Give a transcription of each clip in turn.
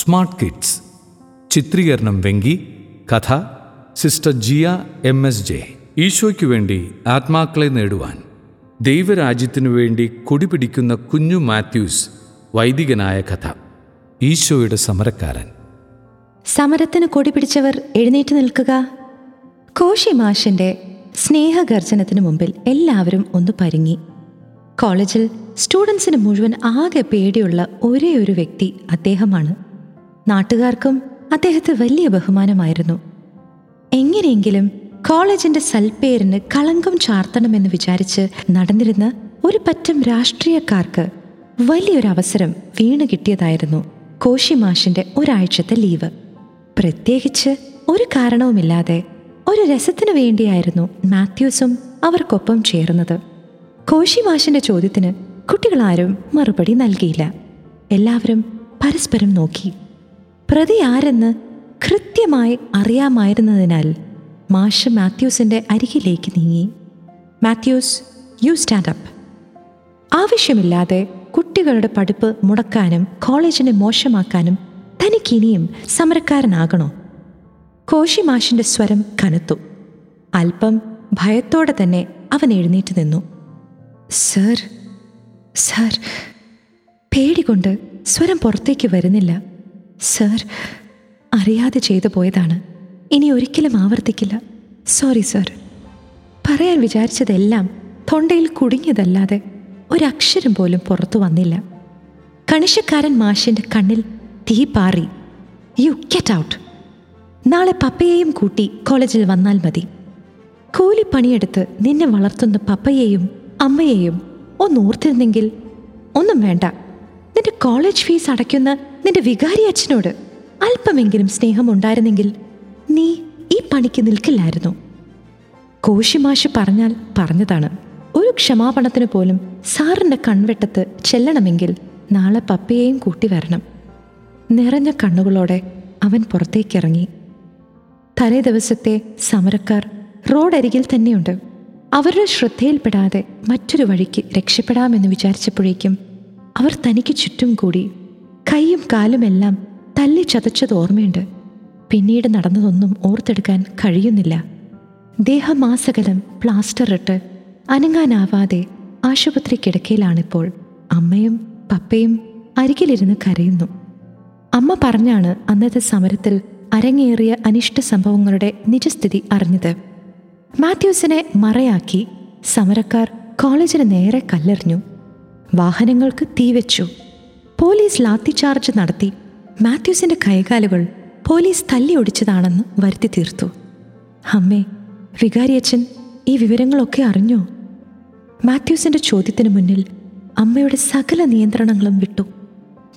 Smart kids. ചിത്രീകരണം വെങ്കി. കഥ sister Jiya M S J. ഈശോയ്ക്കു വേണ്ടി ആത്മാക്കളെ നേടുവാൻ. ദൈവരാജ്യത്തിനു വേണ്ടി കൊടിപിടിക്കുന്ന കുഞ്ഞു മാത്യൂസ് വൈദികനായ കഥ. ഈശോയുടെ സമരക്കാരൻ. സമരത്തിന് കൊടിപിടിച്ചവർ എഴുന്നേറ്റ് നിൽക്കുക. കോശി മാഷിന്റെ സ്നേഹഗർജനത്തിന് മുമ്പിൽ എല്ലാവരും ഒന്ന് പരുങ്ങി. കോളേജിൽ സ്റ്റുഡൻസിന് മുഴുവൻ ആകെ പേടിയുള്ള ഒരേ ഒരു വ്യക്തി അദ്ദേഹമാണ്. നാട്ടുകാർക്കും അദ്ദേഹത്തെ വലിയ ബഹുമാനമായിരുന്നു. എങ്ങനെയെങ്കിലും കോളേജിന്റെ സൽപ്പേരിന് കളങ്കം ചാർത്തണമെന്ന് വിചാരിച്ച് നടന്നിരുന്ന ഒരു പറ്റം രാഷ്ട്രീയക്കാർക്ക് വലിയൊരു അവസരം വീണ് കിട്ടിയതായിരുന്നു കോശിമാഷിന്റെ ഒരാഴ്ചത്തെ ലീവ്. പ്രത്യേകിച്ച് ഒരു കാരണവുമില്ലാതെ ഒരു രസത്തിനു വേണ്ടിയായിരുന്നു മാത്യൂസും അവർക്കൊപ്പം ചേർന്നത്. കോശിമാഷിന്റെ ചോദ്യത്തിന് കുട്ടികളാരും മറുപടി നൽകിയില്ല. എല്ലാവരും പരസ്പരം നോക്കി. പ്രതി ആരെന്ന് കൃത്യമായി അറിയാമായിരുന്നതിനാൽ മാഷ് മാത്യൂസിന്റെ അരികിലേക്ക് നീങ്ങി. മാത്യൂസ് യു സ്റ്റാൻഡ് അപ്പ് ആവശ്യമില്ലാതെ കുട്ടികളുടെ പഠിപ്പ് മുടക്കാനും കോളേജിനെ മോശമാക്കാനും തനിക്കിനിയും സമരക്കാരനാകണോ? കോശി മാഷിന്റെ സ്വരം കനത്തു. അല്പം ഭയത്തോടെ തന്നെ അവൻ എഴുന്നേറ്റ് നിന്നു. Sir sir. പേടികൊണ്ട് സ്വരം പുറത്തേക്ക് വരുന്നില്ല. സർ അറിയാതെ ചെയ്തു പോയതാണ്. ഇനി ഒരിക്കലും ആവർത്തിക്കില്ല. Sorry sir. പറയാൻ വിചാരിച്ചതെല്ലാം തൊണ്ടയിൽ കുടുങ്ങിയതല്ലാതെ ഒരക്ഷരം പോലും പുറത്തു വന്നില്ല. കണിശക്കാരൻ മാഷിന്റെ കണ്ണിൽ തീ പാറി യു ഗെറ്റ് ഔട്ട് നാളെ പപ്പയെയും കൂട്ടി കോളേജിൽ വന്നാൽ മതി. കൂലിപ്പണിയെടുത്ത് നിന്നെ വളർത്തുന്ന പപ്പയെയും അമ്മയെയും ഒന്ന് ഓർത്തിരുന്നെങ്കിൽ ഒന്നും വേണ്ട. നിന്റെ കോളേജ് ഫീസ് അടയ്ക്കുന്ന നിന്റെ വികാരി അച്ഛനോട് അല്പമെങ്കിലും സ്നേഹം ഉണ്ടായിരുന്നെങ്കിൽ നീ ഈ പണിക്ക് നിൽക്കില്ലായിരുന്നു. കോശിമാഷ് പറഞ്ഞാൽ പറഞ്ഞതാണ്. ഒരു ക്ഷമാപണത്തിന് പോലും സാറിന്റെ കൺവെട്ടത്ത് ചെല്ലണമെങ്കിൽ നാളെ പപ്പയെയും കൂട്ടി വരണം. നിറഞ്ഞ കണ്ണുകളോടെ അവൻ പുറത്തേക്കിറങ്ങി. തലേ ദിവസത്തെ സമരക്കാർ റോഡരികിൽ തന്നെയുണ്ട്. അവരുടെ ശ്രദ്ധയിൽപ്പെടാതെ മറ്റൊരു വഴിക്ക് രക്ഷപ്പെടാമെന്ന് വിചാരിച്ചപ്പോഴേക്കും അവർ തനിക്ക് ചുറ്റും കൂടി കൈയും കാലുമെല്ലാം തല്ലി ചതച്ചത് ഓർമ്മയുണ്ട്. പിന്നീട് നടന്നതൊന്നും ഓർത്തെടുക്കാൻ കഴിയുന്നില്ല. ദേഹമാസകലം പ്ലാസ്റ്റർ ഇട്ട് അനങ്ങാനാവാതെ ആശുപത്രി കിടക്കയിലാണിപ്പോൾ അമ്മയും പപ്പയും അരികിലിരുന്ന് കരയുന്നു. അമ്മ പറഞ്ഞാണ് അന്നത്തെ സമരത്തിൽ അരങ്ങേറിയ അനിഷ്ട സംഭവങ്ങളുടെ നിജസ്ഥിതി അറിഞ്ഞത്. മാത്യൂസിനെ മറയാക്കി സമരക്കാർ കോളേജിന് നേരെ കല്ലെറിഞ്ഞു. വാഹനങ്ങൾക്ക് തീവെച്ചു. പോലീസ് ലാത്തിചാർജ് നടത്തി. മാത്യൂസിന്റെ കൈകാലുകൾ പോലീസ് തല്ലി ഒടിച്ചതാണെന്ന് വരുത്തി തീർത്തു. അമ്മേ വികാരിയച്ഛൻ ഈ വിവരങ്ങളൊക്കെ അറിഞ്ഞോ? മാത്യൂസിന്റെ ചോദ്യത്തിന് മുന്നിൽ അമ്മയുടെ സകല നിയന്ത്രണങ്ങളും വിട്ടു.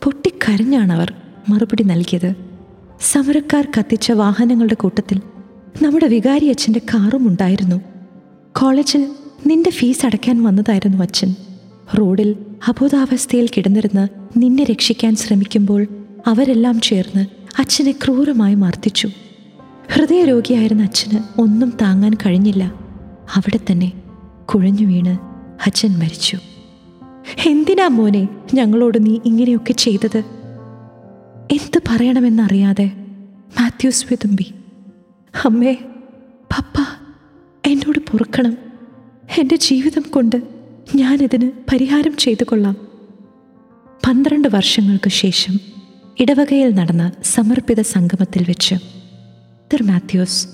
പൊട്ടിക്കരഞ്ഞാണ് അവർ മറുപടി നൽകിയത്. സമരക്കാർ കത്തിച്ച വാഹനങ്ങളുടെ കൂട്ടത്തിൽ നമ്മുടെ വികാരി അച്ഛന്റെ കാറും ഉണ്ടായിരുന്നു. കോളേജിൽ നിന്റെ ഫീസ് അടയ്ക്കാൻ വന്നതായിരുന്നു അച്ഛൻ. റോഡിൽ അബോധാവസ്ഥയിൽ കിടന്നിരുന്ന് നിന്നെ രക്ഷിക്കാൻ ശ്രമിക്കുമ്പോൾ അവരെല്ലാം ചേർന്ന് അച്ഛനെ ക്രൂരമായി മർദ്ദിച്ചു. ഹൃദയരോഗിയായിരുന്ന അച്ഛന് ഒന്നും താങ്ങാൻ കഴിഞ്ഞില്ല. അവിടെ തന്നെ കുഴഞ്ഞു വീണ് അച്ഛൻ മരിച്ചു. എന്തിനാ മോനെ ഞങ്ങളോട് നീ ഇങ്ങനെയൊക്കെ ചെയ്തത്? എന്ത് പറയണമെന്നറിയാതെ മാത്യൂസ് വിതുമ്പി. അമ്മേ പപ്പ എന്നോട് പൊറുക്കണം. എന്റെ ജീവിതം കൊണ്ട് ഞാനിതിന് പരിഹാരം ചെയ്തു കൊള്ളാം. പന്ത്രണ്ട് വർഷങ്ങൾക്ക് ശേഷം ഇടവകയിൽ നടന്ന സമർപ്പിത സംഗമത്തിൽ വെച്ച്. ദർ മാത്യൂസ്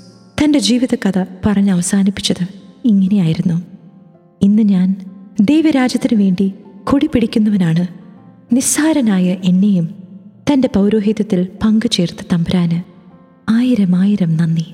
തന്റെ ജീവിതകഥ പറഞ്ഞ് അവസാനിപ്പിച്ചത് ഇങ്ങനെയായിരുന്നു. ഇന്ന് ഞാൻ ദൈവരാജ്യത്തിനു വേണ്ടി കൊടി പിടിക്കുന്നവനാണ്. നിസ്സാരനായ എന്നെയും തന്റെ പൗരോഹിത്യത്തിൽ പങ്കുചേർത്ത തമ്പുരാന് ആയിരം ആയിരം നന്ദി.